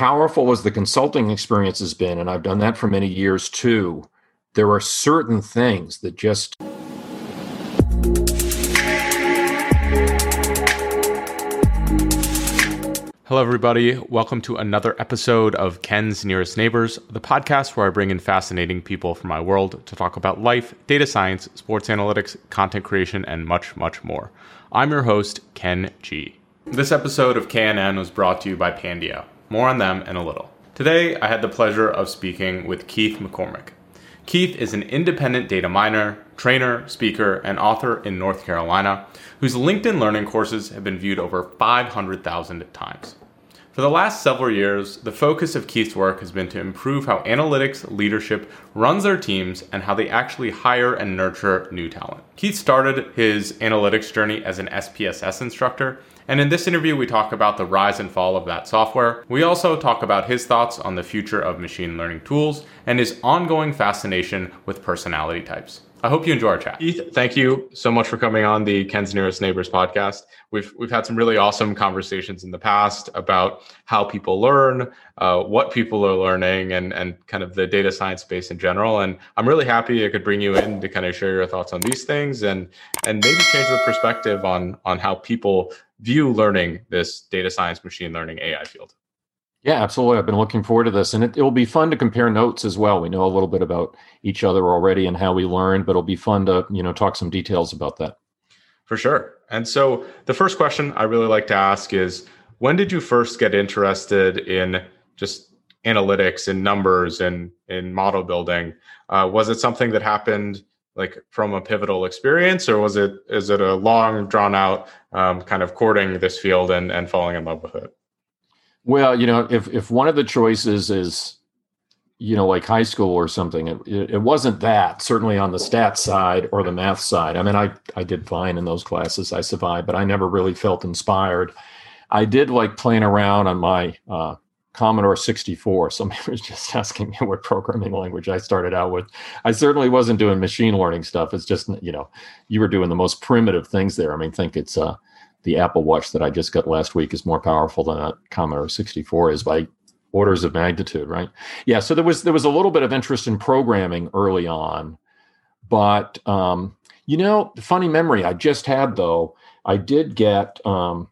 powerful as the consulting experience has been, and I've done that for many years too, there are certain things that just Hello, everybody. Welcome to another episode of Ken's Nearest Neighbors, the podcast where I bring in fascinating people from my world to talk about life, data science, sports analytics, content creation, and much, much more. I'm your host, Ken Jee. This episode of KNN was brought to you by Pandio. More on them in a little. Today, I had the pleasure of speaking with Keith McCormick. Keith is an independent data miner, trainer, speaker, and author in North Carolina, whose LinkedIn learning courses have been viewed over 500,000 times. For the last several years, the focus of Keith's work has been to improve how analytics leadership runs their teams and how they actually hire and nurture new talent. Keith started his analytics journey as an SPSS instructor, and in this interview, we talk about the rise and fall of that software. We also talk about his thoughts on the future of machine learning tools and his ongoing fascination with personality types. I hope you enjoy our chat. Thank you so much for coming on the Ken's Nearest Neighbors podcast. We've we've had some really awesome conversations in the past about how people learn, uh, what people are learning, and and kind of the data science space in general. And I'm really happy I could bring you in to kind of share your thoughts on these things and and maybe change the perspective on on how people view learning this data science, machine learning, AI field. Yeah, absolutely. I've been looking forward to this, and it, will be fun to compare notes as well. We know a little bit about each other already and how we learn, but it'll be fun to you know talk some details about that. For sure. And so the first question I really like to ask is, when did you first get interested in just analytics and numbers and in model building? Uh, was it something that happened like from a pivotal experience, or was it is it a long drawn out um, kind of courting this field and and falling in love with it? Well, you know, if if one of the choices is, you know, like high school or something, it, it wasn't that. Certainly on the stats side or the math side. I mean, I I did fine in those classes. I survived, but I never really felt inspired. I did like playing around on my uh, Commodore 64. Somebody was just asking me what programming language I started out with. I certainly wasn't doing machine learning stuff. It's just, you know, you were doing the most primitive things there. I mean, think it's uh, the Apple Watch that I just got last week is more powerful than a Commodore 64 is by orders of magnitude, right? Yeah. So there was there was a little bit of interest in programming early on, but um, you know, funny memory I just had though, I did get um,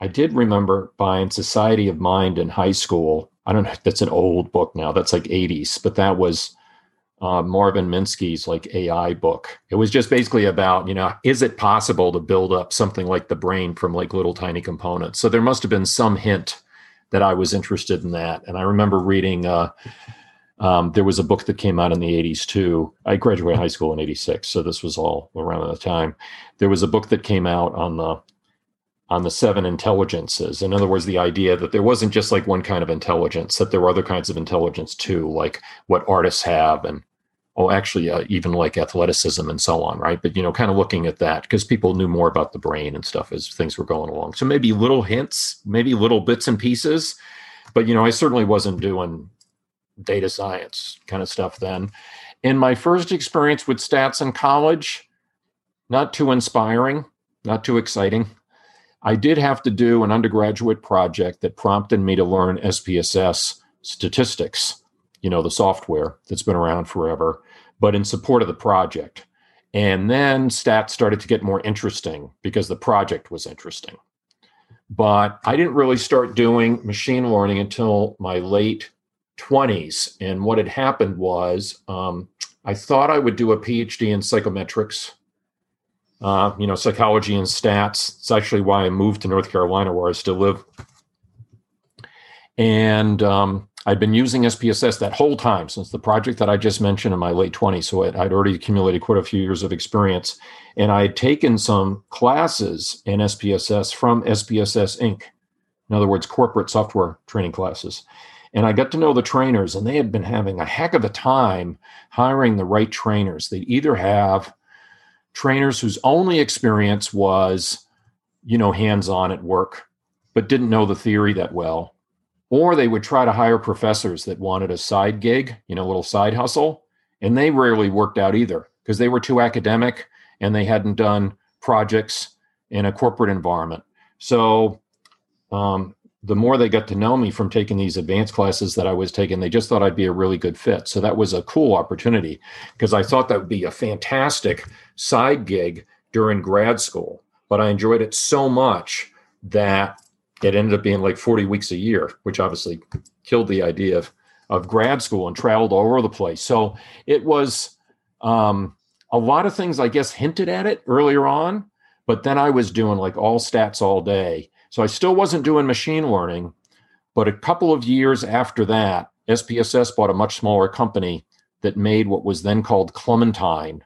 I did remember buying Society of Mind in high school. I don't know. If that's an old book now. That's like 80s, but that was uh, Marvin Minsky's like AI book. It was just basically about, you know, is it possible to build up something like the brain from like little tiny components? So there must have been some hint that I was interested in that. And I remember reading, uh, um, there was a book that came out in the 80s too. I graduated high school in 86, so this was all around the time. There was a book that came out on the on the seven intelligences. In other words, the idea that there wasn't just like one kind of intelligence, that there were other kinds of intelligence too, like what artists have and oh, actually, uh, even like athleticism and so on, right? But you know, kind of looking at that because people knew more about the brain and stuff as things were going along. So maybe little hints, maybe little bits and pieces, but you know, I certainly wasn't doing data science kind of stuff then. In my first experience with stats in college, not too inspiring, not too exciting. I did have to do an undergraduate project that prompted me to learn SPSS statistics, you know, the software that's been around forever, but in support of the project. And then stats started to get more interesting because the project was interesting. But I didn't really start doing machine learning until my late 20s. And what had happened was um, I thought I would do a PhD in psychometrics uh, you know, psychology and stats. It's actually why I moved to North Carolina, where I still live. And um, I'd been using SPSS that whole time since the project that I just mentioned in my late 20s. So I'd already accumulated quite a few years of experience. And I had taken some classes in SPSS from SPSS Inc. In other words, corporate software training classes. And I got to know the trainers, and they had been having a heck of a time hiring the right trainers. They'd either have trainers whose only experience was, you know, hands on at work, but didn't know the theory that well. Or they would try to hire professors that wanted a side gig, you know, a little side hustle. And they rarely worked out either because they were too academic and they hadn't done projects in a corporate environment. So um, the more they got to know me from taking these advanced classes that I was taking, they just thought I'd be a really good fit. So that was a cool opportunity because I thought that would be a fantastic side gig during grad school. But I enjoyed it so much that it ended up being like 40 weeks a year, which obviously killed the idea of, of grad school and traveled all over the place. So it was um, a lot of things, I guess, hinted at it earlier on, but then I was doing like all stats all day. So I still wasn't doing machine learning. But a couple of years after that, SPSS bought a much smaller company that made what was then called Clementine.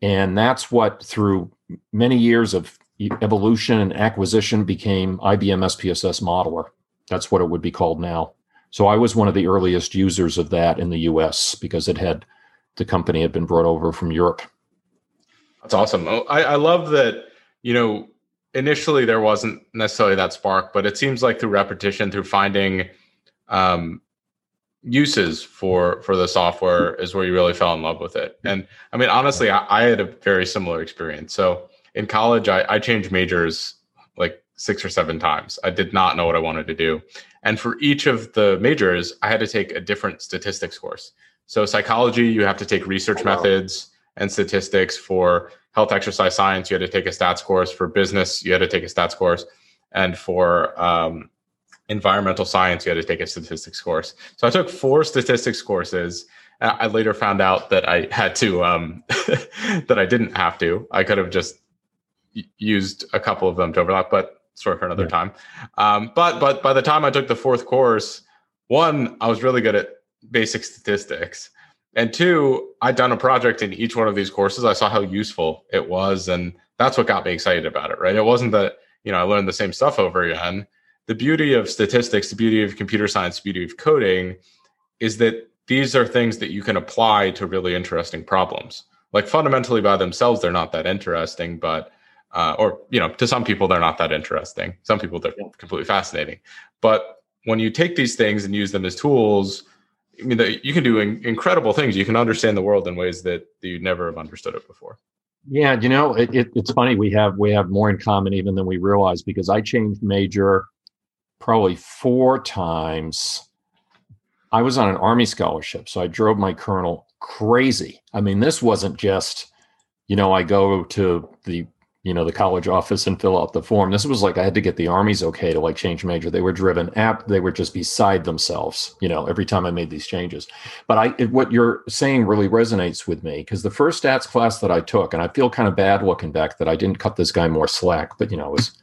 And that's what, through many years of evolution and acquisition, became IBM SPSS Modeler. That's what it would be called now. So I was one of the earliest users of that in the US because it had the company had been brought over from Europe. That's awesome. Oh, I, I love that, you know, initially there wasn't necessarily that spark, but it seems like through repetition, through finding um, uses for for the software is where you really fell in love with it. And I mean, honestly, I, I had a very similar experience. So in college, I, I changed majors like six or seven times. I did not know what I wanted to do. And for each of the majors, I had to take a different statistics course. So psychology, you have to take research oh, methods and statistics. For health exercise science, you had to take a stats course. For business, you had to take a stats course. And for um, environmental science, you had to take a statistics course. So I took four statistics courses. I later found out that I had to, um, that I didn't have to. I could have just used a couple of them to overlap, but story for another yeah. time. Um, but but by the time I took the fourth course, one, I was really good at basic statistics. And two, I'd done a project in each one of these courses. I saw how useful it was. And that's what got me excited about it, right? It wasn't that, you know, I learned the same stuff over again. The beauty of statistics, the beauty of computer science, the beauty of coding is that these are things that you can apply to really interesting problems. Like fundamentally by themselves, they're not that interesting, but uh, or you know, to some people they're not that interesting. Some people they're completely fascinating. But when you take these things and use them as tools, I mean, you can do in, incredible things. You can understand the world in ways that, that you never have understood it before. Yeah, you know, it, it, it's funny. We have we have more in common even than we realize because I changed major probably four times. I was on an army scholarship, so I drove my colonel crazy. I mean, this wasn't just, you know, I go to the you know the college office and fill out the form. This was like i had to get the army's okay to like change major. They were driven app they were just beside themselves you know every time i made these changes. But i what you're saying really resonates with me because the first stats class that i took and i feel kind of bad looking back that i didn't cut this guy more slack but you know i was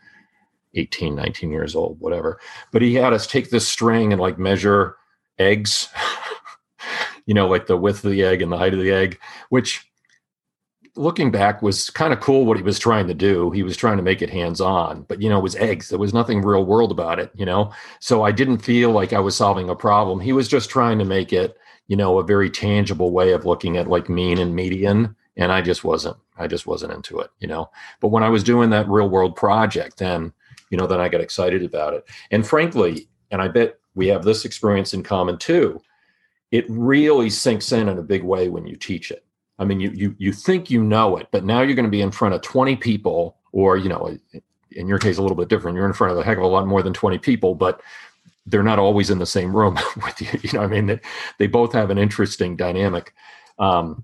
18 19 years old whatever. But he had us take this string and like measure eggs you know like the width of the egg and the height of the egg which looking back was kind of cool what he was trying to do. He was trying to make it hands on, but you know, it was eggs. There was nothing real world about it, you know? So I didn't feel like I was solving a problem. He was just trying to make it, you know, a very tangible way of looking at like mean and median. And I just wasn't, I just wasn't into it, you know? But when I was doing that real world project, then, you know, then I got excited about it. And frankly, and I bet we have this experience in common too, it really sinks in in a big way when you teach it I mean, you you you think you know it, but now you're going to be in front of 20 people, or you know, in your case, a little bit different. You're in front of a heck of a lot more than 20 people, but they're not always in the same room with you. You know, I mean, they, they both have an interesting dynamic. Um,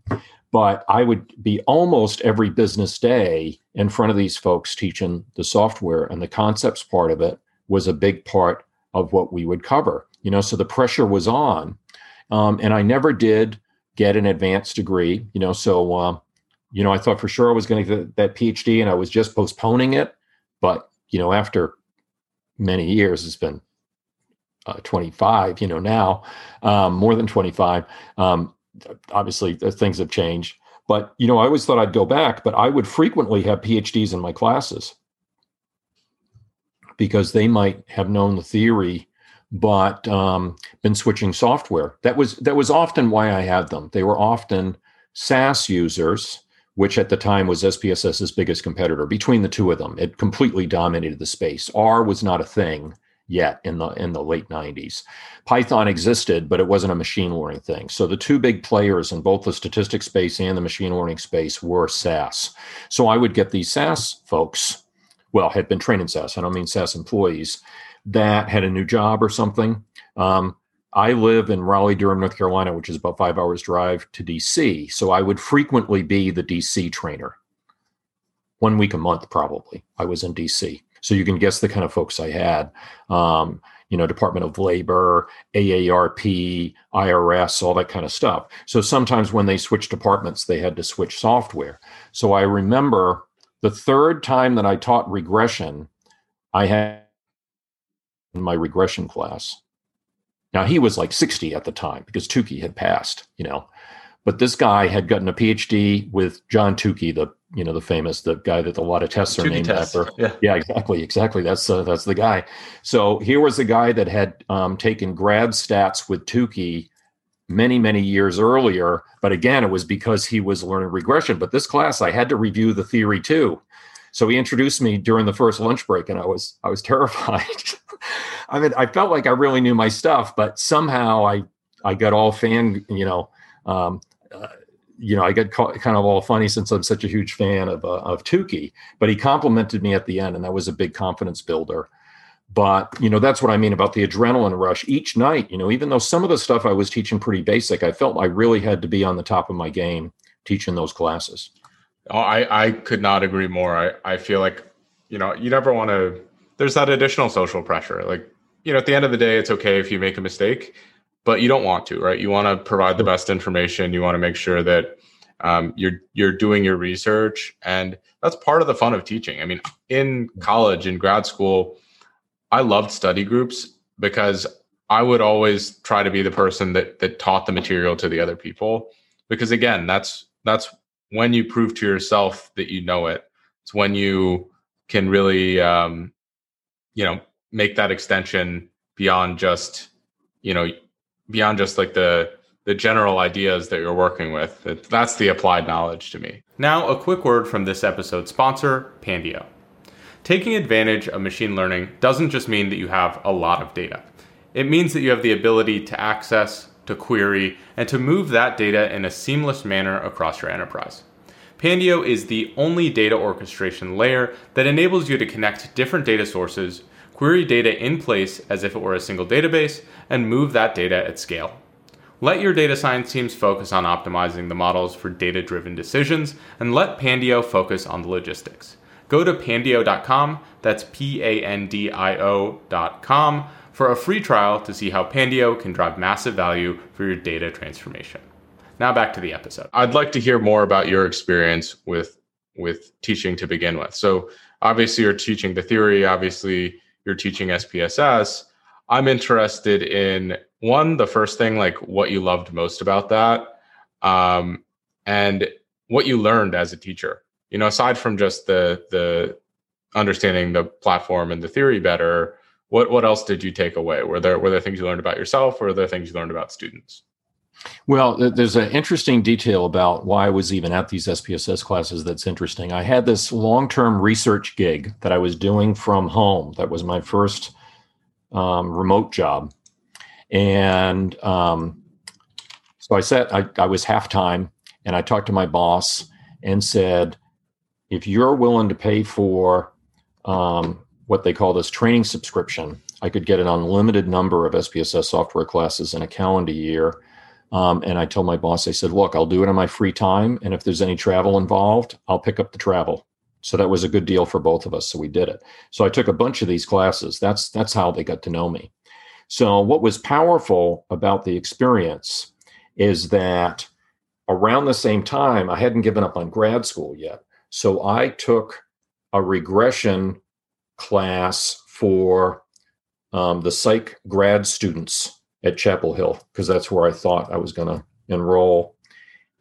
but I would be almost every business day in front of these folks teaching the software, and the concepts part of it was a big part of what we would cover. You know, so the pressure was on, um, and I never did get an advanced degree. You know, so um, you know, I thought for sure I was going to get that PhD, and I was just postponing it. But you know, after many years, it's been uh, 25. You know, now um, more than 25. Um, obviously, things have changed. But you know, I always thought I'd go back, but I would frequently have PhDs in my classes because they might have known the theory but um, been switching software. That was that was often why I had them. They were often SAS users, which at the time was SPSS's biggest competitor. Between the two of them, it completely dominated the space. R was not a thing yet in the in the late 90s. Python existed, but it wasn't a machine learning thing. So the two big players in both the statistics space and the machine learning space were SAS. So I would get these SAS folks, well, had been trained in SAS. I don't mean SAS employees that had a new job or something. Um, I live in Raleigh, Durham, North Carolina, which is about five hours drive to DC. So I would frequently be the DC trainer. One week a month, probably. I was in DC. So you can guess the kind of folks I had. Um, you know, Department of Labor, AARP, IRS, all that kind of stuff. So sometimes when they switched departments, they had to switch software. So I remember the third time that I taught regression, I had in my regression class. Now he was like 60 at the time because Tukey had passed, you know. But this guy had gotten a PhD with John Tukey, the you know the famous the guy that a lot of tests are Tukey named test. after. Yeah. yeah, exactly, exactly. That's uh, that's the guy. So here was the guy that had um, taken grad stats with Tukey many many years earlier. But again, it was because he was learning regression. But this class, I had to review the theory too. So he introduced me during the first lunch break, and I was I was terrified. I mean, I felt like I really knew my stuff, but somehow I I got all fan, you know. Um, uh, you know, I get kind of all funny since I'm such a huge fan of uh, of Tukey, but he complimented me at the end, and that was a big confidence builder. But you know, that's what I mean about the adrenaline rush. Each night, you know, even though some of the stuff I was teaching pretty basic, I felt I really had to be on the top of my game teaching those classes. Oh, I I could not agree more. I I feel like you know you never want to. There's that additional social pressure. Like you know, at the end of the day, it's okay if you make a mistake but you don't want to, right? You want to provide the best information. You want to make sure that um, you're you're doing your research, and that's part of the fun of teaching. I mean, in college, in grad school, I loved study groups because I would always try to be the person that that taught the material to the other people. Because again, that's that's when you prove to yourself that you know it. It's when you can really, um, you know, make that extension beyond just, you know, beyond just like the the general ideas that you're working with. That's the applied knowledge to me. Now, a quick word from this episode's sponsor, Pandio. Taking advantage of machine learning doesn't just mean that you have a lot of data. It means that you have the ability to access, to query, and to move that data in a seamless manner across your enterprise. Pandio is the only data orchestration layer that enables you to connect different data sources query data in place as if it were a single database, and move that data at scale. Let your data science teams focus on optimizing the models for data driven decisions, and let Pandio focus on the logistics. Go to pandio.com, that's P A N D I O.com, for a free trial to see how Pandio can drive massive value for your data transformation. Now back to the episode. I'd like to hear more about your experience with with teaching to begin with. So obviously you're teaching the theory, obviously you're teaching SPSS, I'm interested in one, the first thing, like what you loved most about that, um, and what you learned as a teacher. You know, aside from just the the understanding the platform and the theory better, what what else did you take away? Were there were there things you learned about yourself, or were there things you learned about students? Well, there's an interesting detail about why I was even at these SPSS classes that's interesting. I had this long term research gig that I was doing from home. That was my first um, remote job. And um, so I said, I, I was half time and I talked to my boss and said, if you're willing to pay for um, what they call this training subscription, I could get an unlimited number of SPSS software classes in a calendar year um, and I told my boss, I said, look, I'll do it in my free time. And if there's any travel involved, I'll pick up the travel. So that was a good deal for both of us. So we did it. So I took a bunch of these classes. That's that's how they got to know me. So what was powerful about the experience is that around the same time, I hadn't given up on grad school yet. So I took a regression class for um, the psych grad students at Chapel Hill because that's where I thought I was going to enroll.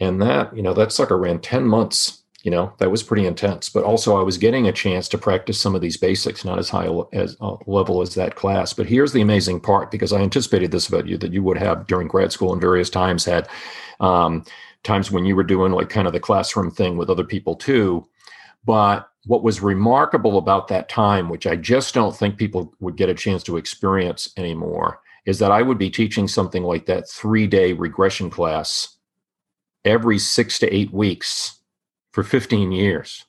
And that, you know, that sucker ran 10 months. You know, that was pretty intense. But also, I was getting a chance to practice some of these basics, not as high as uh, level as that class. But here's the amazing part because I anticipated this about you that you would have during grad school and various times had um, times when you were doing like kind of the classroom thing with other people too. But what was remarkable about that time, which I just don't think people would get a chance to experience anymore, is that I would be teaching something like that three day regression class every six to eight weeks for 15 years.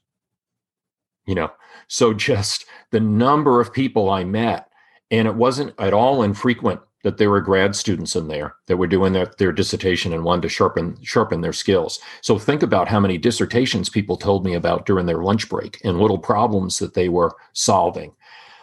You know, so just the number of people I met And it wasn't at all infrequent that there were grad students in there that were doing their, their dissertation and wanted to sharpen sharpen their skills. So think about how many dissertations people told me about during their lunch break and little problems that they were solving.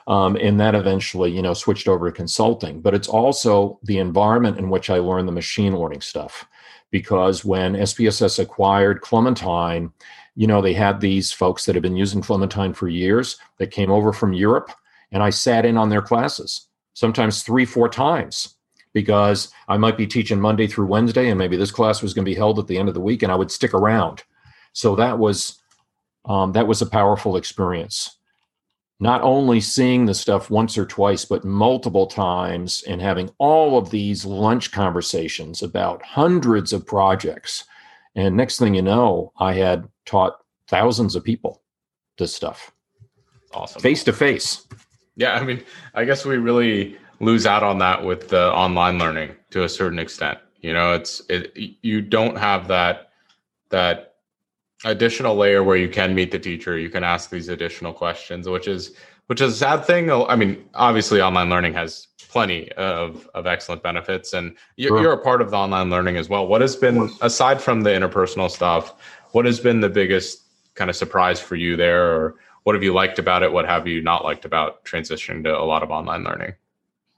Um, and that eventually, you know, switched over to consulting. But it's also the environment in which I learned the machine learning stuff. Because when SPSS acquired Clementine, you know, they had these folks that had been using Clementine for years that came over from Europe, and I sat in on their classes sometimes three, four times because I might be teaching Monday through Wednesday, and maybe this class was going to be held at the end of the week, and I would stick around. So that was um, that was a powerful experience. Not only seeing the stuff once or twice, but multiple times, and having all of these lunch conversations about hundreds of projects. And next thing you know, I had taught thousands of people this stuff. Awesome. Face to face. Yeah, I mean, I guess we really lose out on that with the online learning to a certain extent. You know, it's it, you don't have that that additional layer where you can meet the teacher, you can ask these additional questions, which is which is a sad thing. Oh, I mean, obviously, online learning has plenty of of excellent benefits, and you're, sure. you're a part of the online learning as well. What has been aside from the interpersonal stuff? What has been the biggest kind of surprise for you there, or what have you liked about it? What have you not liked about transitioning to a lot of online learning?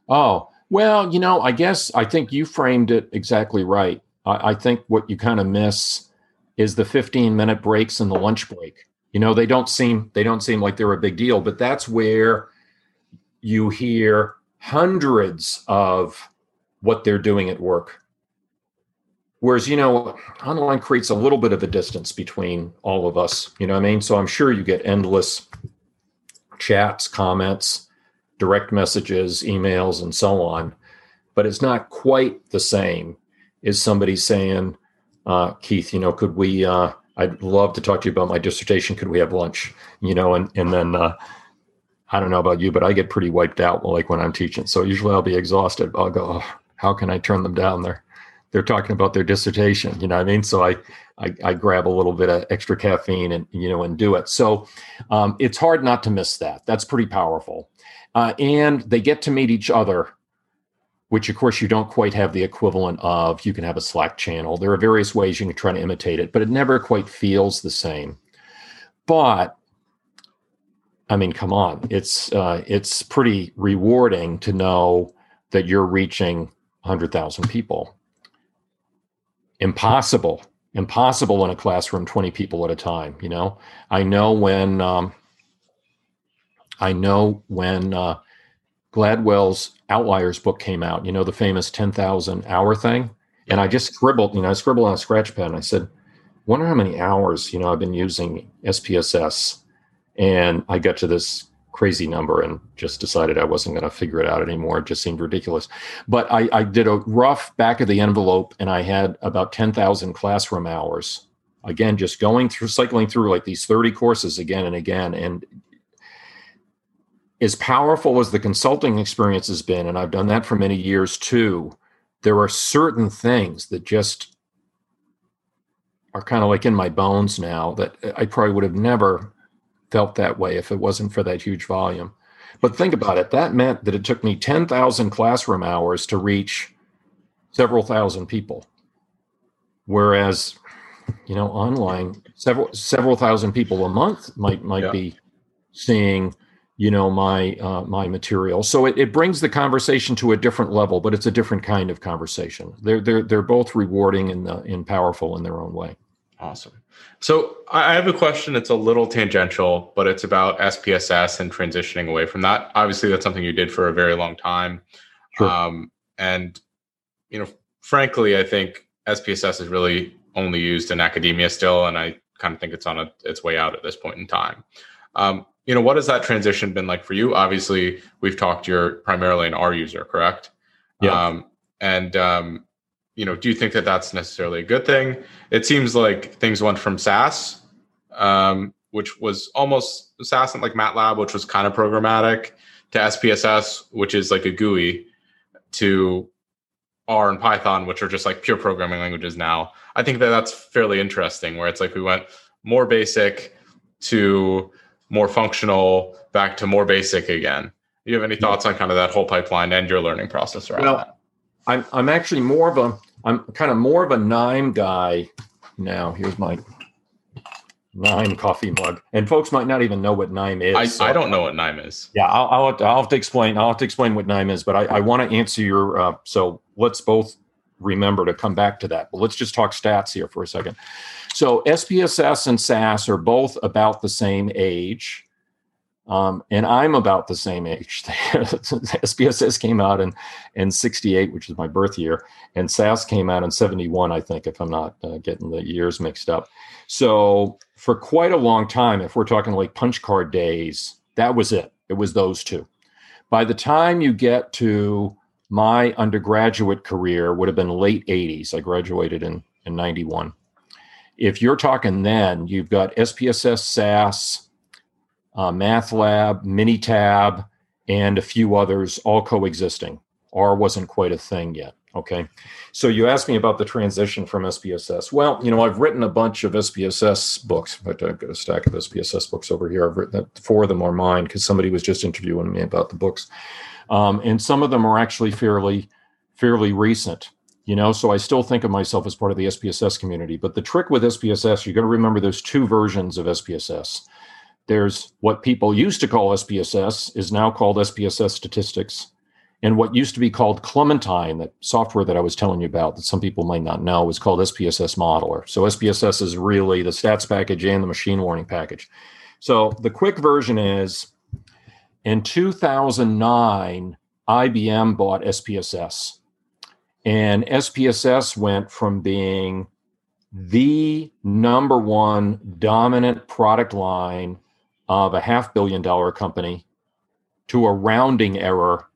Oh, well, you know, I guess I think you framed it exactly right. I, I think what you kind of miss is the 15 minute breaks and the lunch break. You know, they don't seem they don't seem like they're a big deal, but that's where you hear hundreds of what they're doing at work Whereas, you know, online creates a little bit of a distance between all of us. You know what I mean? So I'm sure you get endless chats, comments, direct messages, emails, and so on. But it's not quite the same as somebody saying, uh, Keith, you know, could we, uh, I'd love to talk to you about my dissertation. Could we have lunch? You know, and, and then, uh, I don't know about you, but I get pretty wiped out like when I'm teaching. So usually I'll be exhausted. I'll go, oh, how can I turn them down there? They're talking about their dissertation you know what i mean? So i i, I grab a little bit of extra caffeine and you know and do it. So um, it's hard not to miss that. That's pretty powerful. Uh, and they get to meet each other which of course you don't quite have the equivalent of you can have a slack channel. There are various ways you can try to imitate it but it never quite feels the same. But i mean come on. It's uh, it's pretty rewarding to know that you're reaching 100000 people impossible impossible in a classroom 20 people at a time you know? I know when um, i know when uh, gladwell's outliers book came out you know the famous 10000 hour thing? And i just scribbled you know i scribbled on a scratch pad and i said wonder how many hours you know i've been using spss and i got to this crazy number and just decided I wasn't going to figure it out anymore. It just seemed ridiculous. But I, I did a rough back of the envelope and I had about 10,000 classroom hours. Again, just going through, cycling through like these 30 courses again and again. And as powerful as the consulting experience has been, and I've done that for many years too, there are certain things that just are kind of like in my bones now that I probably would have never felt that way if it wasn't for that huge volume. But think about it. That meant that it took me 10,000 classroom hours to reach several thousand people. Whereas, you know, online, several several thousand people a month might might yeah. be seeing, you know, my uh, my material. So it, it brings the conversation to a different level, but it's a different kind of conversation. They're they're they're both rewarding and and powerful in their own way. Awesome. So I have a question. It's a little tangential, but it's about SPSS and transitioning away from that. Obviously, that's something you did for a very long time. Sure. Um, and, you know, frankly, I think SPSS is really only used in academia still. And I kind of think it's on a, its way out at this point in time. Um, you know, what has that transition been like for you? Obviously, we've talked you're primarily an R user, correct? Yeah. Um, and, um, you know, do you think that that's necessarily a good thing? It seems like things went from SAS, um, which was almost SAS and like MATLAB, which was kind of programmatic, to SPSS, which is like a GUI, to R and Python, which are just like pure programming languages now. I think that that's fairly interesting, where it's like we went more basic to more functional, back to more basic again. Do you have any thoughts on kind of that whole pipeline and your learning process around Well, that? I'm I'm actually more of a I'm kind of more of a KNIME guy now. Here's my KNIME coffee mug, and folks might not even know what KNIME is. I, so- I don't know what KNIME is. Yeah, I'll, I'll, have to, I'll have to explain. I'll have to explain what KNIME is, but I, I want to answer your. Uh, so let's both remember to come back to that. But let's just talk stats here for a second. So SPSS and SAS are both about the same age, um, and I'm about the same age. SPSS came out in in '68, which is my birth year, and SAS came out in '71, I think, if I'm not uh, getting the years mixed up. So for quite a long time, if we're talking like punch card days, that was it. It was those two. By the time you get to my undergraduate career, would have been late 80s. I graduated in, in 91. If you're talking then, you've got SPSS, SAS, uh, MATLAB, Minitab, and a few others all coexisting. R wasn't quite a thing yet. Okay. So you asked me about the transition from SPSS. Well, you know, I've written a bunch of SPSS books. I've got a stack of SPSS books over here. I've written four of them are mine because somebody was just interviewing me about the books, um, and some of them are actually fairly, fairly recent. You know, so I still think of myself as part of the SPSS community. But the trick with SPSS, you got to remember, there's two versions of SPSS. There's what people used to call SPSS is now called SPSS statistics and what used to be called Clementine, that software that I was telling you about that some people might not know, is called SPSS Modeler. So SPSS is really the stats package and the machine learning package. So the quick version is in 2009, IBM bought SPSS. And SPSS went from being the number one dominant product line of a half billion dollar company to a rounding error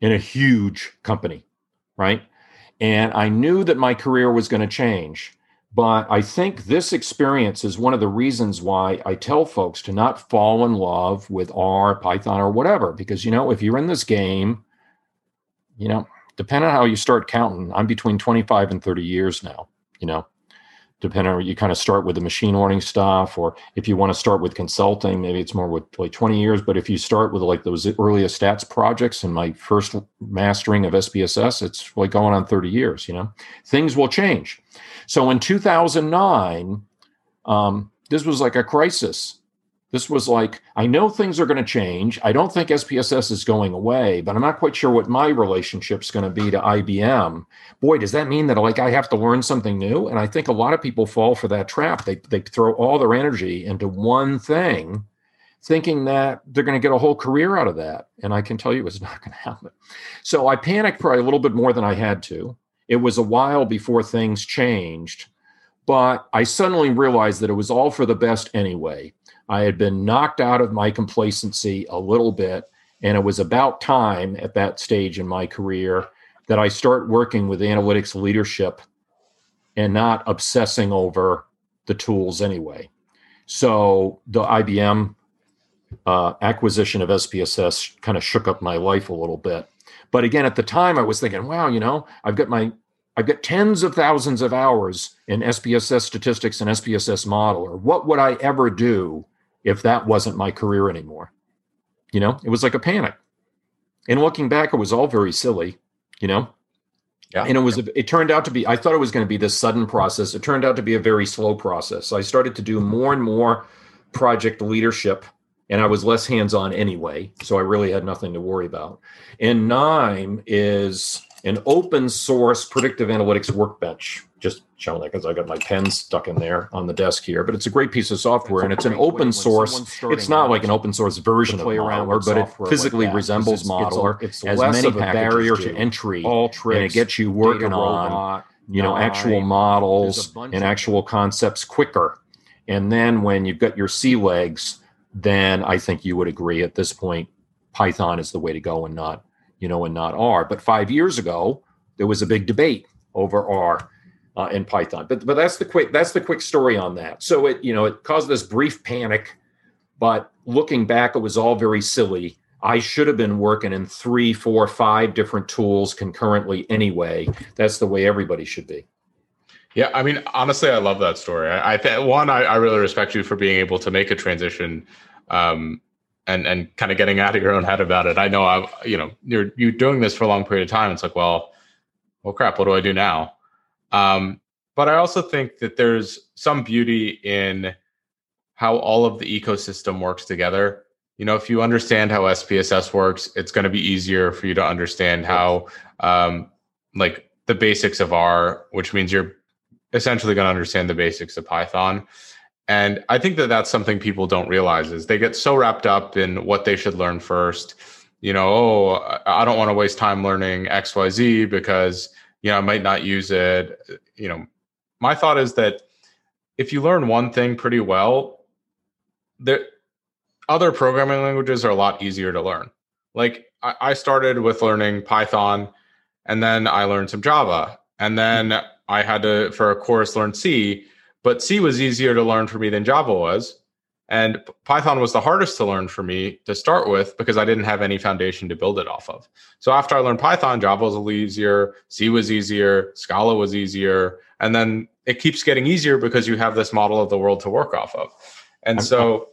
in a huge company, right? And I knew that my career was going to change. But I think this experience is one of the reasons why I tell folks to not fall in love with R, Python, or whatever. Because, you know, if you're in this game, you know, depending on how you start counting, I'm between 25 and 30 years now, you know, depending on you kind of start with the machine learning stuff, or if you want to start with consulting, maybe it's more with like 20 years. But if you start with like those earliest stats projects and my first mastering of SPSS, it's like going on 30 years, you know, things will change. So in 2009, um, this was like a crisis. This was like, I know things are going to change. I don't think SPSS is going away, but I'm not quite sure what my relationship's going to be to IBM. Boy, does that mean that like I have to learn something new? And I think a lot of people fall for that trap. They they throw all their energy into one thing, thinking that they're going to get a whole career out of that. And I can tell you it's not going to happen. So I panicked probably a little bit more than I had to. It was a while before things changed, but I suddenly realized that it was all for the best anyway. I had been knocked out of my complacency a little bit, and it was about time at that stage in my career that I start working with analytics leadership and not obsessing over the tools anyway. So the IBM uh, acquisition of SPSS kind of shook up my life a little bit. But again, at the time, I was thinking, wow, you know, I've got my I've got tens of thousands of hours in SPSS statistics and SPSS modeler. What would I ever do if that wasn't my career anymore? You know, it was like a panic. And looking back, it was all very silly, you know. Yeah. And it was it turned out to be I thought it was going to be this sudden process. It turned out to be a very slow process. I started to do more and more project leadership and I was less hands-on anyway, so I really had nothing to worry about. And KNIME is an open source predictive analytics workbench. Just showing that because I got my pen stuck in there on the desk here, but it's a great piece of software and it's an open source. It's not like an open source version of Modeler, but it physically resembles Modeler. It's, has less of a barrier to entry, all tricks, and it gets you working on you know actual models and actual concepts quicker. And then when you've got your sea legs, then I think you would agree at this point, Python is the way to go and not you know, and not R. But five years ago, there was a big debate over R uh, Python. But but that's the quick that's the quick story on that. So it you know it caused this brief panic, but looking back, it was all very silly. I should have been working in three, four, five different tools concurrently anyway. That's the way everybody should be. Yeah, I mean, honestly, I love that story. I, I think one, I, I, really respect you for being able to make a transition um, and and kind of getting out of your own head about it. I know I you know you're you doing this for a long period of time. It's like well, well crap, what do I do now? Um, but I also think that there's some beauty in how all of the ecosystem works together. You know, if you understand how SPSS works, it's going to be easier for you to understand how, um, like the basics of R, which means you're essentially going to understand the basics of Python. And I think that that's something people don't realize is they get so wrapped up in what they should learn first. You know, oh, I don't want to waste time learning X, Y, Z because you know I might not use it. You know, my thought is that if you learn one thing pretty well, there other programming languages are a lot easier to learn. Like I, I started with learning Python, and then I learned some Java, and then I had to for a course learn C. But C was easier to learn for me than Java was. And Python was the hardest to learn for me to start with because I didn't have any foundation to build it off of. So after I learned Python, Java was a little easier, C was easier, Scala was easier, and then it keeps getting easier because you have this model of the world to work off of. And I'm, so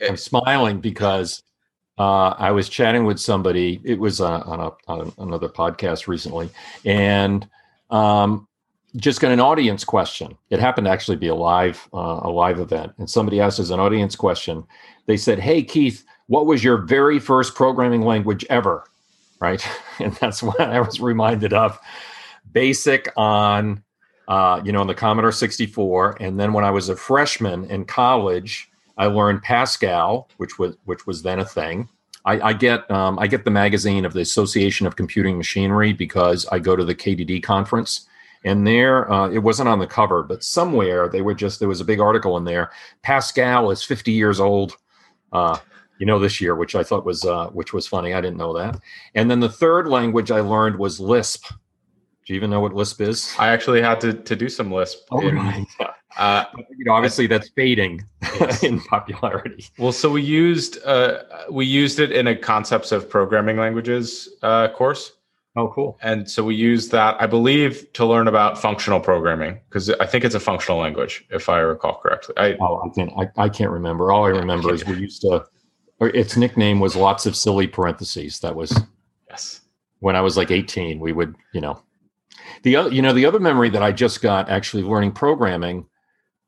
I'm smiling because uh, I was chatting with somebody. It was uh, on, a, on another podcast recently, and um, just got an audience question. It happened to actually be a live uh, a live event, and somebody asked as an audience question. They said, "Hey Keith, what was your very first programming language ever?" Right, and that's what I was reminded of. Basic on, uh, you know, on the Commodore 64, and then when I was a freshman in college, I learned Pascal, which was which was then a thing. I, I get um, I get the magazine of the Association of Computing Machinery because I go to the KDD conference and there uh, it wasn't on the cover but somewhere they were just there was a big article in there pascal is 50 years old uh, you know this year which i thought was uh, which was funny. I didn't know that. And then the third language i learned was lisp. Do you even know what lisp is? I actually had to, to do some lisp oh in, my God. Uh, you know, obviously that's fading yes. in popularity. Well so we used uh, we used it in a concepts of programming languages uh, course Oh, cool. And so we use that, I believe, to learn about functional programming because I think it's a functional language, if I recall correctly. I, oh, I can't, I, I can't remember. All I remember is we used to, its nickname was lots of silly parentheses. That was, yes. When I was like 18, we would, you know, the other, you know, the other memory that I just got actually learning programming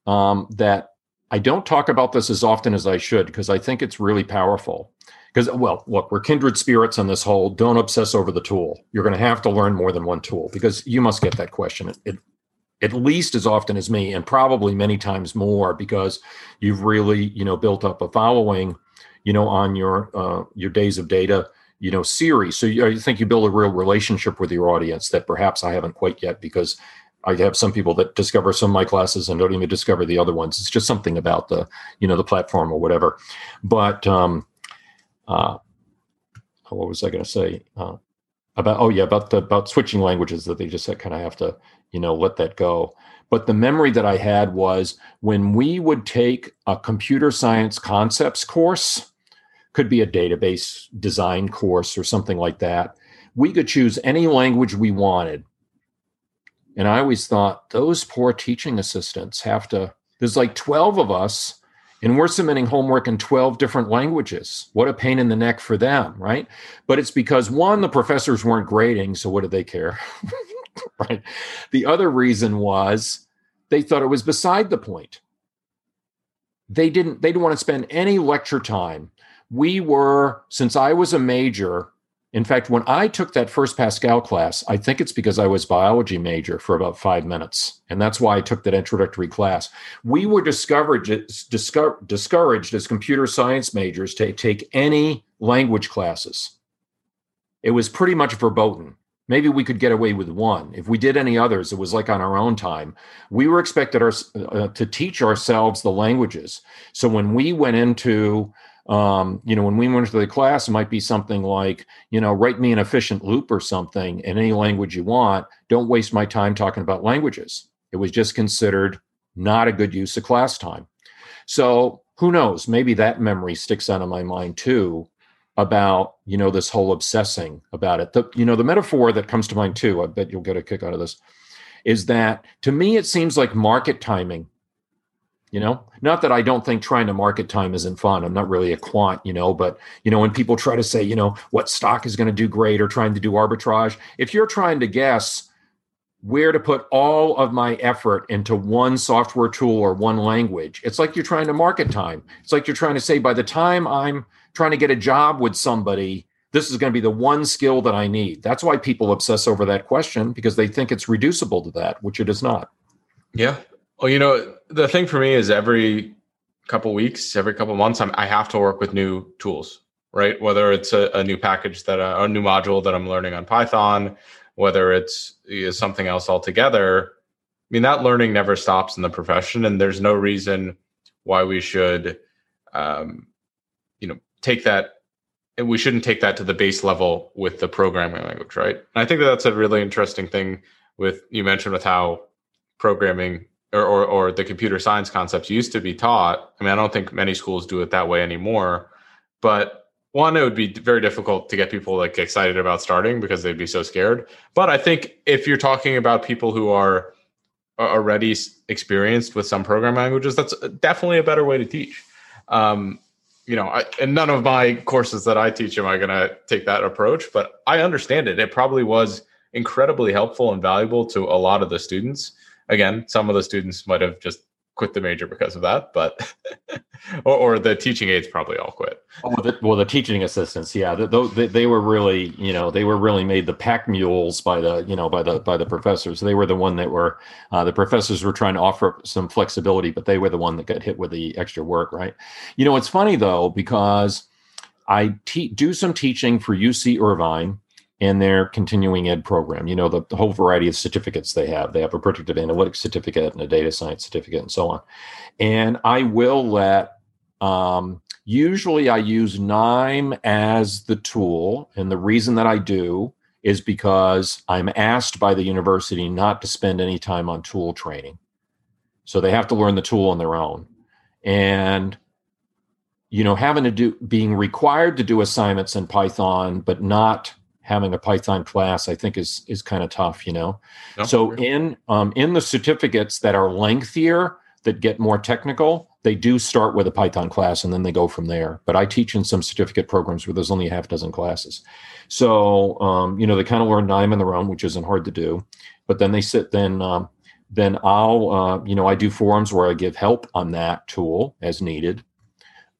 um, that I don't talk about this as often as I should because I think it's really powerful because well look we're kindred spirits on this whole don't obsess over the tool you're going to have to learn more than one tool because you must get that question it, it, at least as often as me and probably many times more because you've really you know built up a following you know on your uh, your days of data you know series so you, I think you build a real relationship with your audience that perhaps i haven't quite yet because I have some people that discover some of my classes and don't even discover the other ones. It's just something about the, you know, the platform or whatever. But um, uh, what was I going to say uh, about? Oh yeah, about the about switching languages that they just kind of have to you know let that go. But the memory that I had was when we would take a computer science concepts course, could be a database design course or something like that. We could choose any language we wanted. And I always thought those poor teaching assistants have to, there's like 12 of us and we're submitting homework in 12 different languages. What a pain in the neck for them, right? But it's because one, the professors weren't grading, so what did they care? right? The other reason was they thought it was beside the point. They didn't they didn't want to spend any lecture time. We were since I was a major in fact, when I took that first Pascal class, I think it's because I was biology major for about five minutes. And that's why I took that introductory class. We were discouraged, discouraged as computer science majors to take any language classes. It was pretty much verboten. Maybe we could get away with one. If we did any others, it was like on our own time. We were expected our, uh, to teach ourselves the languages. So when we went into um, you know, when we went to the class, it might be something like, you know, write me an efficient loop or something in any language you want. Don't waste my time talking about languages. It was just considered not a good use of class time. So who knows? Maybe that memory sticks out of my mind too about, you know, this whole obsessing about it. The, you know, the metaphor that comes to mind too, I bet you'll get a kick out of this, is that to me, it seems like market timing you know? Not that i don't think trying to market time isn't fun. I'm not really a quant you know but you know when people try to say you know what stock is going to do great or trying to do arbitrage if you're trying to guess where to put all of my effort into one software tool or one language it's like you're trying to market time. It's like you're trying to say by the time i'm trying to get a job with somebody this is going to be the one skill that i need. That's why people obsess over that question because they think it's reducible to that which it is not. Yeah. Well, you know, the thing for me is every couple weeks, every couple months, I'm, i have to work with new tools, right? Whether it's a, a new package that uh, a new module that I'm learning on Python, whether it's something else altogether. I mean, that learning never stops in the profession, and there's no reason why we should, um, you know, take that. We shouldn't take that to the base level with the programming language, right? And I think that that's a really interesting thing with you mentioned with how programming or, or, or the computer science concepts used to be taught. I mean, I don't think many schools do it that way anymore. But one, it would be very difficult to get people like excited about starting because they'd be so scared. But I think if you're talking about people who are already experienced with some programming languages, that's definitely a better way to teach. Um, you know, I, and none of my courses that I teach am I going to take that approach, but I understand it. It probably was incredibly helpful and valuable to a lot of the students again, some of the students might have just quit the major because of that, but or, or, the teaching aides probably all quit. Oh, the, well, the teaching assistants, yeah, they, they were really, you know, they were really made the pack mules by the, you know, by the by the professors. They were the one that were uh, the professors were trying to offer some flexibility, but they were the one that got hit with the extra work, right? You know, it's funny though because I te- do some teaching for UC Irvine and their continuing ed program. You know, the, the, whole variety of certificates they have. They have a predictive analytics certificate and a data science certificate and so on. And I will let, um, usually I use KNIME as the tool. And the reason that I do is because I'm asked by the university not to spend any time on tool training. So they have to learn the tool on their own. And you know, having to do being required to do assignments in Python, but not having a Python class, I think is is kind of tough, you know. No, so really. in um, in the certificates that are lengthier, that get more technical, they do start with a Python class and then they go from there. But I teach in some certificate programs where there's only a half dozen classes. So um, you know they kind of learn KNIME in their own, which isn't hard to do. But then they sit then. Um, then I'll, uh, you know, I do forums where I give help on that tool as needed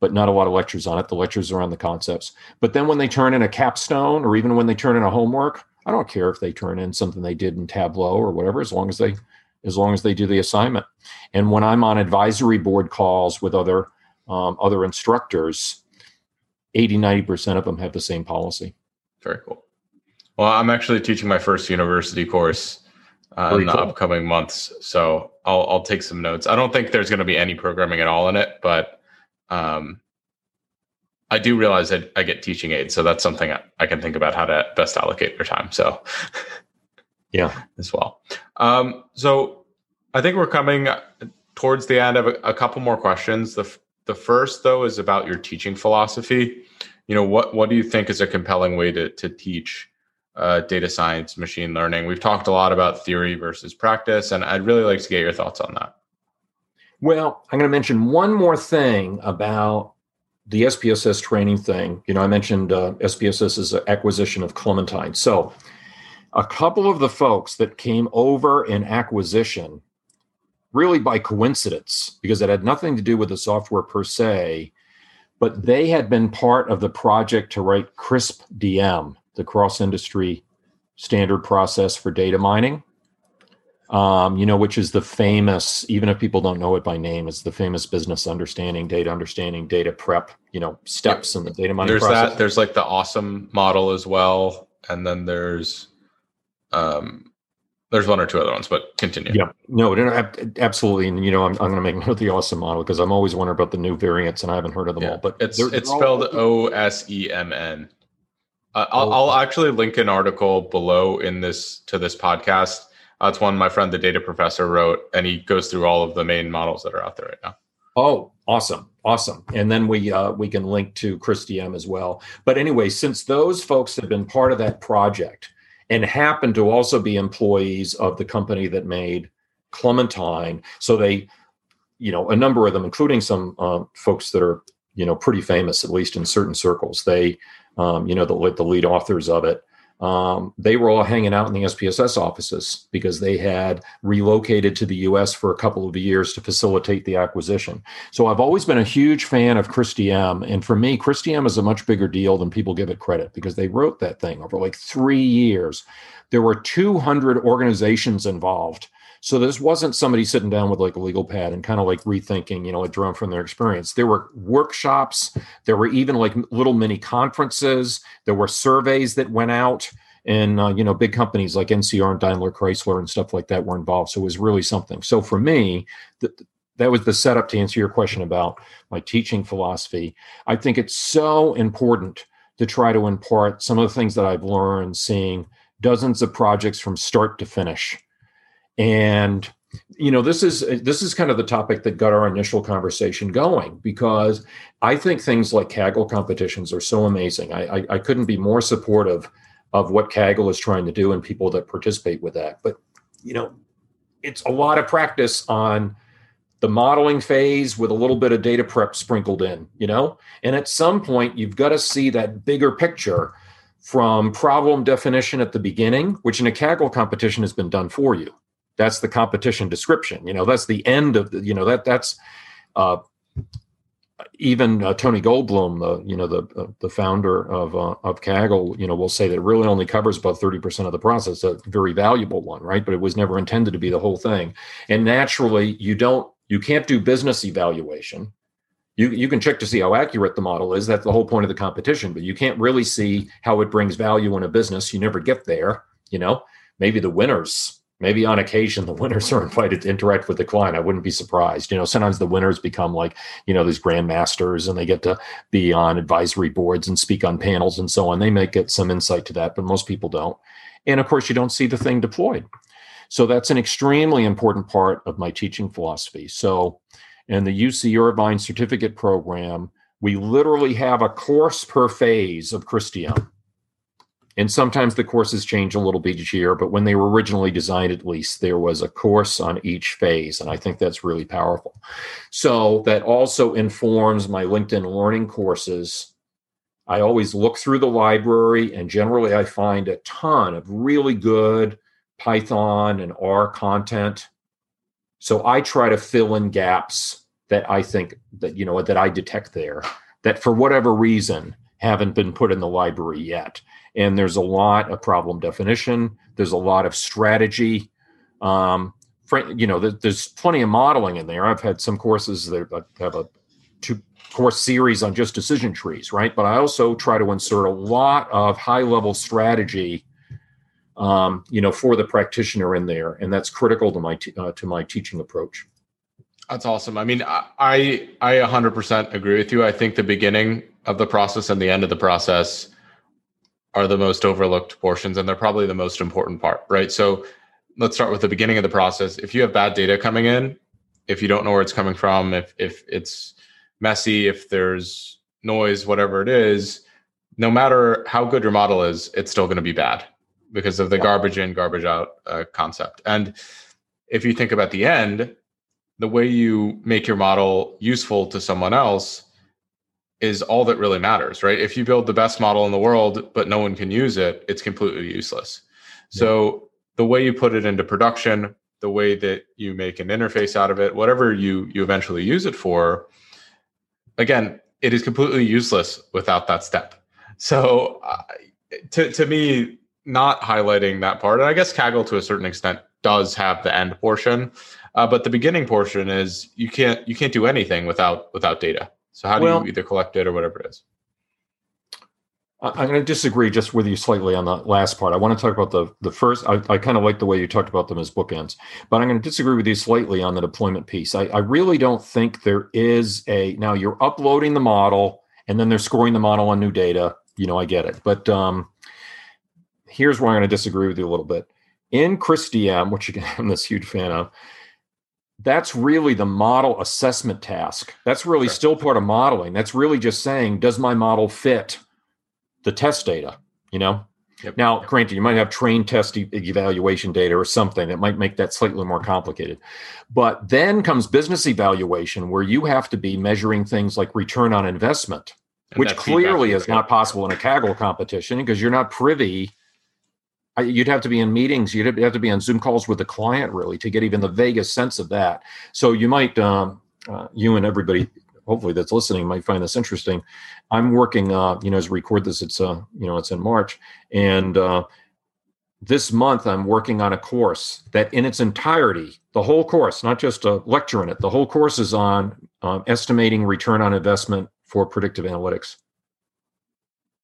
but not a lot of lectures on it. The lectures are on the concepts. But then when they turn in a capstone or even when they turn in a homework, I don't care if they turn in something they did in Tableau or whatever, as long as they as long as they do the assignment. And when I'm on advisory board calls with other um, other instructors, 80, 90% of them have the same policy. Very cool. Well, I'm actually teaching my first university course uh, in the cool. upcoming months. So I'll, I'll take some notes. I don't think there's going to be any programming at all in it, but um, I do realize that I get teaching aids, so that's something I, I can think about how to best allocate your time. So, yeah, as well. Um, so, I think we're coming towards the end of a, a couple more questions. The the first though is about your teaching philosophy. You know, what what do you think is a compelling way to to teach uh, data science, machine learning? We've talked a lot about theory versus practice, and I'd really like to get your thoughts on that. Well, I'm going to mention one more thing about the SPSS training thing. You know, I mentioned uh, SPSS is an acquisition of Clementine. So, a couple of the folks that came over in acquisition, really by coincidence, because it had nothing to do with the software per se, but they had been part of the project to write CRISP DM, the cross industry standard process for data mining um, you know, which is the famous, even if people don't know it by name, it's the famous business understanding, data understanding, data prep, you know, steps in the data mining there's process. that. There's like the OSEMN model as well. And then there's, um, there's one or two other ones, but continue. Yeah, no, absolutely. And, you know, I'm, I'm going to make note the OSEMN model because I'm always wondering about the new variants and I haven't heard of them yeah. all, but it's, it's spelled O S E M N. Uh, I'll, I'll actually link an article below in this to this podcast that's one my friend, the data professor, wrote, and he goes through all of the main models that are out there right now. Oh, awesome, awesome! And then we uh, we can link to CRISP-DM as well. But anyway, since those folks have been part of that project and happen to also be employees of the company that made Clementine, so they you know, a number of them, including some uh, folks that are, you know, pretty famous, at least in certain circles. They, um, you know, the, the lead authors of it, um, they were all hanging out in the SPSS offices because they had relocated to the US for a couple of years to facilitate the acquisition. So I've always been a huge fan of CRISP-DM. And for me, CRISP-DM is a much bigger deal than people give it credit because they wrote that thing over like three years. There were 200 organizations involved. So this wasn't somebody sitting down with like a legal pad and kind of like rethinking, you know, like drawn from their experience. There were workshops. There were even like little mini conferences. There were surveys that went out, and uh, you know, big companies like NCR and Daimler Chrysler and stuff like that were involved. So it was really something. So for me, the, that was the setup to answer your question about my teaching philosophy. I think it's so important to try to impart some of the things that I've learned seeing dozens of projects from start to finish and you know this is this is kind of the topic that got our initial conversation going because i think things like kaggle competitions are so amazing. I i, I couldn't be more supportive of what kaggle is trying to do and people that participate with that. But you know it's a lot of practice on the modeling phase with a little bit of data prep sprinkled in you know? And at some point you've got to see that bigger picture from problem definition at the beginning which in a kaggle competition has been done for you that's the competition description you know that's the end of the you know that that's uh, even uh, Tony Goldbloom, the you know the uh, the founder of uh, of Kaggle, you know, will say that it really only covers about thirty percent of the process. A very valuable one, right? But it was never intended to be the whole thing. And naturally, you don't you can't do business evaluation. You you can check to see how accurate the model is. That's the whole point of the competition. But you can't really see how it brings value in a business. You never get there. You know, maybe the winners maybe on occasion the winners are invited to interact with the client. I wouldn't be surprised. You know, sometimes the winners become like, you know, these grandmasters and they get to be on advisory boards and speak on panels and so on. They may get some insight to that, but most people don't. And of course, you don't see the thing deployed. So that's an extremely important part of my teaching philosophy. So in the UC Irvine certificate program, we literally have a course per phase of CRISP-DM and sometimes the courses change a little bit each year, but when they were originally designed, at least there was a course on each phase. And I think that's really powerful. So that also informs my LinkedIn learning courses. I always look through the library, and generally I find a ton of really good Python and R content. So I try to fill in gaps that I think that, you know, that I detect there that for whatever reason haven't been put in the library yet and there's a lot of problem definition. There's a lot of strategy. Um, you know there's plenty of modeling in there. I've had some courses that have a two course series on just decision trees right? But i also try to insert a lot of high level strategy um, you know for the practitioner in there. And that's critical to my uh, to my teaching approach. That's awesome. I mean i i 100% agree with you. I think the beginning of the process and the end of the process are the most overlooked portions and they're probably the most important part, right? So let's start with the beginning of the process. If you have bad data coming in, if you don't know where it's coming from, if if it's messy, if there's noise, whatever it is, no matter how good your model is, it's still going to be bad because of the garbage in, garbage out uh, concept. And if you think about the end, the way you make your model useful to someone else is all that really matters, right? If you build the best model in the world, but no one can use it, it's completely useless. Yeah. So the way you put it into production, the way that you make an interface out of it, whatever you you eventually use it for, again, it is completely useless without that step. So uh, to to me, not highlighting that part, and I guess Kaggle to a certain extent does have the end portion, uh, but the beginning portion is you can't you can't do anything without without data. So how do well, you either collect it or whatever it is? I'm going to disagree just with you slightly on the last part. I want to talk about the the first. I, I kind of like the way you talked about them as bookends, but I'm going to disagree with you slightly on the deployment piece. I, I really don't think there is a now you're uploading the model and then they're scoring the model on new data. You know, I get it, but um, here's where I'm going to disagree with you a little bit. In CRISP-DM, which again I'm this huge fan of, that's really the model assessment task. That's really still part of modeling. That's really just saying, does my model fit the test data? You know, Yep. Now, granted, you might have train test e- evaluation data or something that might make that slightly more complicated. But then comes business evaluation, where you have to be measuring things like return on investment, and which clearly is not possible in a Kaggle competition because you're not privy. You'd have to be in meetings. You'd have to be on Zoom calls with the client really to get even the vaguest sense of that. So you might, um, uh, you and everybody hopefully that's listening might find this interesting. I'm working, uh, you know, as we record this, it's uh, you know, it's in March, and uh, this month I'm working on a course that, in its entirety, the whole course, not just a lecture in it, the whole course is on um, estimating return on investment for predictive analytics.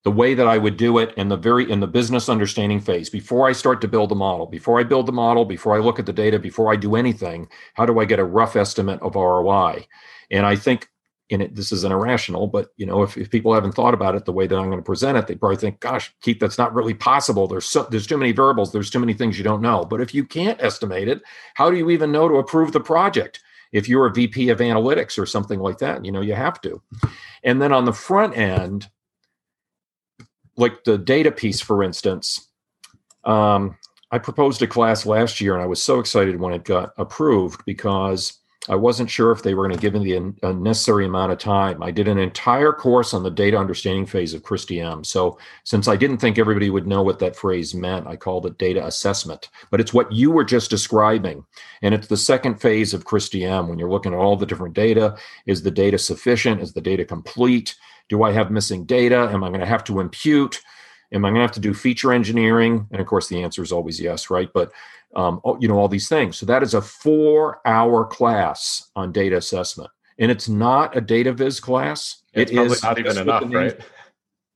The way that I would do it in the very in the business understanding phase, before I start to build the model, before I build the model, before I look at the data, before I do anything, how do I get a rough estimate of ROI? And I think in it, this isn't irrational, but you know, if, if people haven't thought about it the way that I'm going to present it, they probably think, "Gosh, Keith, that's not really possible. There's so, there's too many variables. There's too many things you don't know." But if you can't estimate it, how do you even know to approve the project? If you're a VP of analytics or something like that, you know, you have to. And then on the front end, like the data piece, for instance, um, I proposed a class last year, and I was so excited when it got approved because I wasn't sure if they were going to give me the necessary amount of time. I did an entire course on the data understanding phase of CRISP-DM. So, since I didn't think everybody would know what that phrase meant, I called it data assessment. But it's what you were just describing. And it's the second phase of CRISP-DM when you're looking at all the different data. Is the data sufficient? Is the data complete? Do I have missing data? Am I going to have to impute? Am I going to have to do feature engineering? And of course, the answer is always yes, right? But um, you know all these things so that is a four hour class on data assessment and it's not a data viz class it's it is not even enough right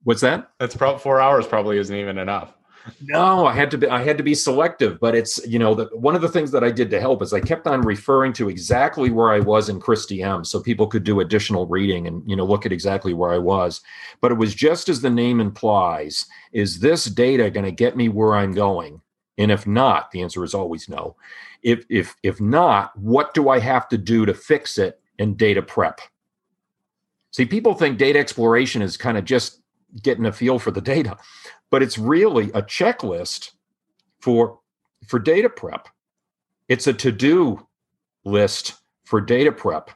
what's that that's probably four hours probably isn't even enough no i had to be i had to be selective but it's you know the, one of the things that i did to help is i kept on referring to exactly where i was in CRISP-DM so people could do additional reading and you know look at exactly where i was but it was just as the name implies is this data going to get me where i'm going and if not, the answer is always no. If if if not, what do I have to do to fix it in data prep? See, people think data exploration is kind of just getting a feel for the data, but it's really a checklist for for data prep. It's a to-do list for data prep.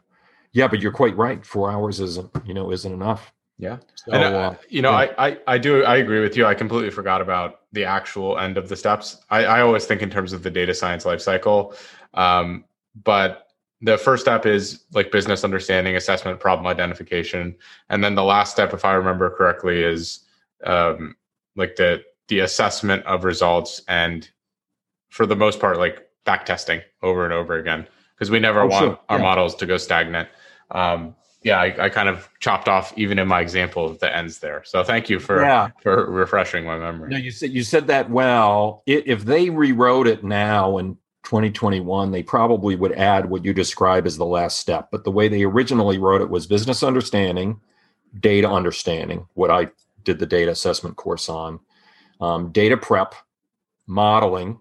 Yeah, but you're quite right. Four hours isn't, you know, isn't enough. Yeah. So, and, uh, you know, yeah. I, I, I do, I agree with you. I completely forgot about the actual end of the steps. I, I always think in terms of the data science lifecycle. Um, but the first step is like business understanding, assessment, problem identification. And then the last step, if I remember correctly, is um, like the, the assessment of results and for the most part, like back testing over and over again, because we never oh, want sure. our yeah. models to go stagnant. Um, yeah, I, I, kind of chopped off even in my example the ends there. So thank you for yeah. for refreshing my memory. No, you said you said that well. It, if they rewrote it now in 2021, they probably would add what you describe as the last step. But the way they originally wrote it was business understanding, data understanding, what I did the data assessment course on, um, data prep, modeling,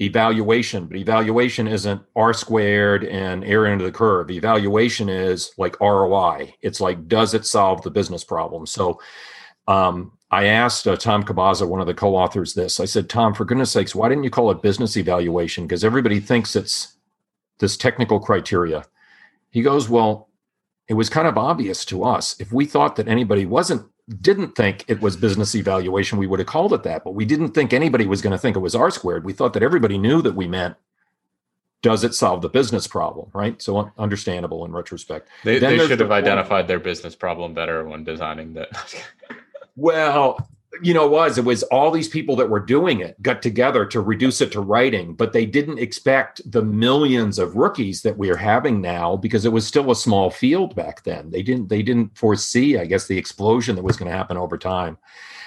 evaluation, but evaluation isn't R squared and area under the curve. Evaluation is like ROI. It's like, does it solve the business problem? So um, I asked uh, Tom Khabaza, one of the co-authors, this. I said, Tom, for goodness sakes, why didn't you call it business evaluation? Because everybody thinks it's this technical criteria. He goes, well, it was kind of obvious to us. If we thought that anybody wasn't didn't think it was business evaluation, we would have called it that. But we didn't think anybody was going to think it was R squared. We thought that everybody knew that we meant does it solve the business problem, right? So understandable in retrospect. They, they should have the identified their business problem better when designing that. well, you know, it was it was all these people that were doing it got together to reduce it to writing, but they didn't expect the millions of rookies that we are having now because it was still a small field back then. They didn't they didn't foresee, I guess, the explosion that was going to happen over time.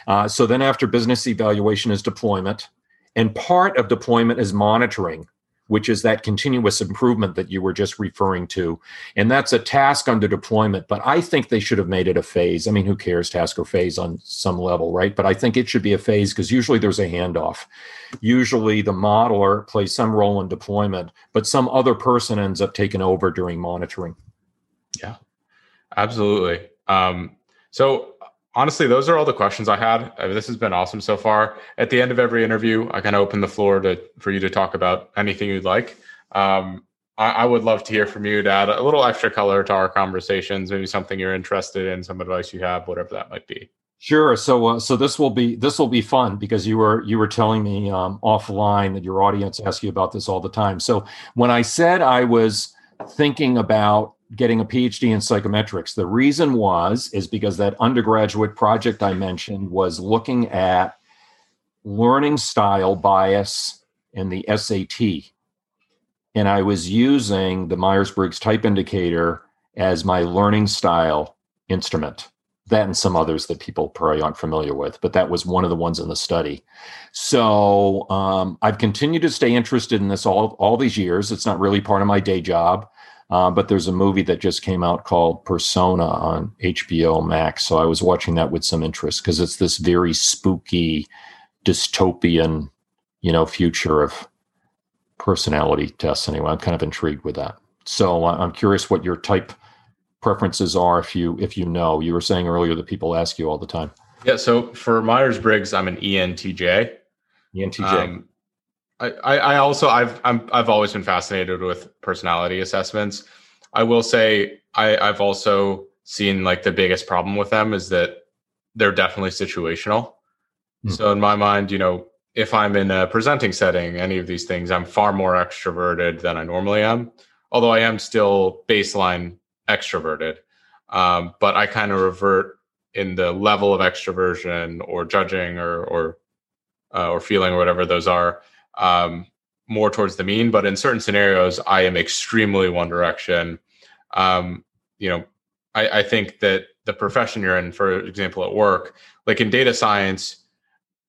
Uh, so then, after business evaluation is deployment, and part of deployment is monitoring which is that continuous improvement that you were just referring to. And that's a task under deployment, but I think they should have made it a phase. I mean, who cares, task or phase on some level, right? But I think it should be a phase because usually there's a handoff. Usually the modeler plays some role in deployment, but some other person ends up taking over during monitoring. Yeah, absolutely. Um, so honestly, those are all the questions I had. I mean, this has been awesome so far. At the end of every interview, I kind of open the floor to for you to talk about anything you'd like. Um, I, I, would love to hear from you to add a little extra color to our conversations. Maybe something you're interested in, some advice you have, whatever that might be. Sure. So, uh, so this will be this will be fun because you were you were telling me um, offline that your audience asks you about this all the time. So, when I said I was thinking about getting a PhD in psychometrics. The reason was is because that undergraduate project I mentioned was looking at learning style bias in the SAT. And I was using the Myers-Briggs type indicator as my learning style instrument. That and some others that people probably aren't familiar with, but that was one of the ones in the study. So um, I've continued to stay interested in this all all these years. It's not really part of my day job. Uh, but there's a movie that just came out called Persona on HBO Max. So I was watching that with some interest because it's this very spooky, dystopian, you know, future of personality tests. Anyway, I'm kind of intrigued with that. So uh, I'm curious what your type preferences are if you if you know. You were saying earlier that people ask you all the time. Yeah. So for Myers Briggs, I'm an ENTJ. ENTJ. Um, I, I also I've I'm I've always been fascinated with personality assessments. I will say I, I've also seen like the biggest problem with them is that they're definitely situational. Mm. So in my mind, you know, if I'm in a presenting setting, any of these things, I'm far more extroverted than I normally am. Although I am still baseline extroverted, um, but I kind of revert in the level of extroversion or judging or or uh, or feeling or whatever those are um, more towards the mean. But in certain scenarios, I am extremely one direction. Um, you know, I, I think that the profession you're in, for example, at work, like in data science,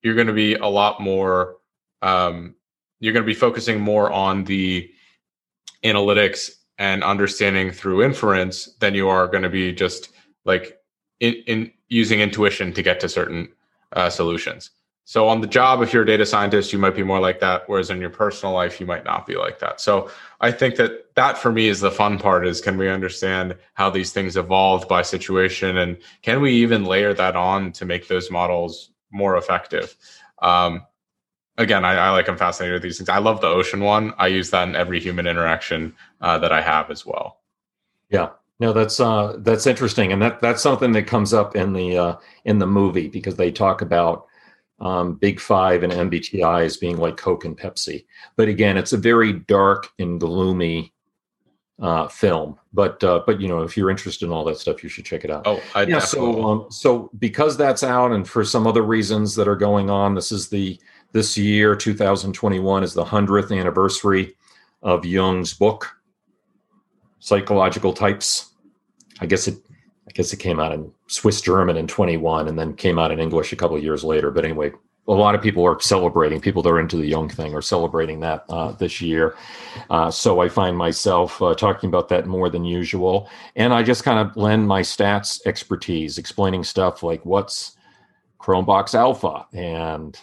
you're going to be a lot more. Um, you're going to be focusing more on the analytics and understanding through inference than you are going to be just like in, in using intuition to get to certain uh, solutions. So on the job, if you're a data scientist, you might be more like that. Whereas in your personal life, you might not be like that. So I think that that for me is the fun part is can we understand how these things evolved by situation and can we even layer that on to make those models more effective? Um, again, I, I like I'm fascinated with these things. I love the ocean one. I use that in every human interaction uh, that I have as well. Yeah. No, that's uh, that's interesting, and that that's something that comes up in the uh, in the movie because they talk about um, Big Five and MBTI as being like Coke and Pepsi. But again, it's a very dark and gloomy uh, film. But uh, but you know, if you're interested in all that stuff, you should check it out. Oh, I yeah. So um, so because that's out, and for some other reasons that are going on, this is the this year, 2021, is the hundredth anniversary of Jung's book, Psychological Types. I guess it I guess it came out in Swiss German in 21 and then came out in English a couple of years later. But anyway, a lot of people are celebrating, people that are into the Jung thing are celebrating that uh, this year. Uh, so I find myself uh, talking about that more than usual. And I just kind of lend my stats expertise, explaining stuff like what's Cronbach's alpha and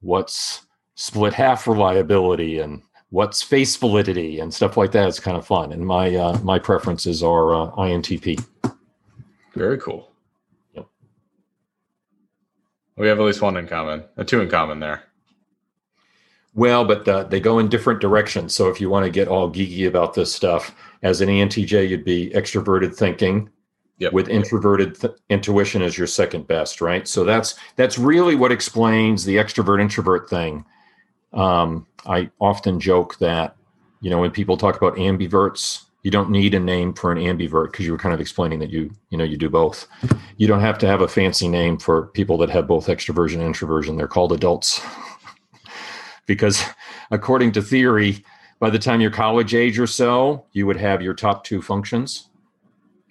what's split half reliability and what's face validity and stuff like that. It's kind of fun. And my uh, my preferences are uh, INTP. Very cool. Yep. We have at least one in common, a two in common there. Well, but uh, they go in different directions. So if you want to get all geeky about this stuff, as an ENTJ, you'd be extroverted thinking, yep. with introverted th- intuition as your second best, right? So that's that's really what explains the extrovert introvert thing. Um, I often joke that you know when people talk about ambiverts, you don't need a name for an ambivert because you were kind of explaining that you you know you do both. You don't have to have a fancy name for people that have both extroversion and introversion. They're called adults. Because according to theory by the time you're college age or so you would have your top two functions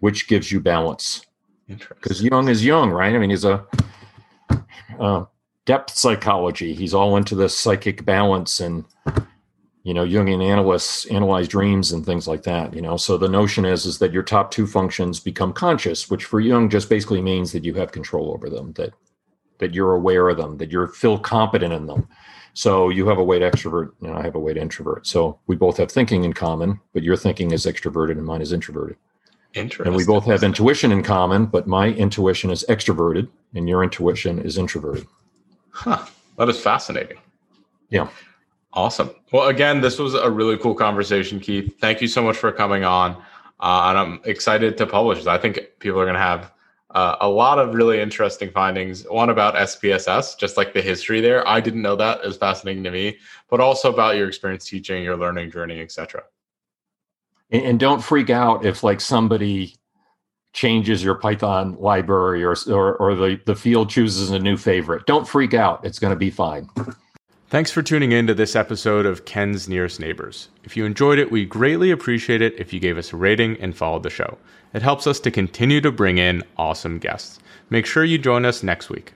which gives you balance. Because Jung is Jung right? I mean he's a uh, depth psychology. He's all into this psychic balance and you know jungian analysts analyze dreams and things like that you know so the notion is is that your top two functions become conscious which for jung just basically means that you have control over them that that you're aware of them that you feel competent in them so you have a way to extrovert and i have a way to introvert so we both have thinking in common but your thinking is extroverted and mine is introverted Interesting. And we both have intuition in common, but my intuition is extroverted and your intuition is introverted. Huh. That is fascinating. Yeah. Awesome. Well, again, this was a really cool conversation, Keith. Thank you so much for coming on. Uh, and I'm excited to publish. this. I think people are going to have uh, a lot of really interesting findings. One about SPSS, just like the history there. I didn't know that. Was fascinating to me, but also about your experience teaching, your learning journey, etc. And, and don't freak out if like somebody changes your Python library or or, or the, the field chooses a new favorite. Don't freak out. It's going to be fine. Thanks for tuning in to this episode of Ken's Nearest Neighbors. If you enjoyed it, we greatly appreciate it if you gave us a rating and followed the show. It helps us to continue to bring in awesome guests. Make sure you join us next week.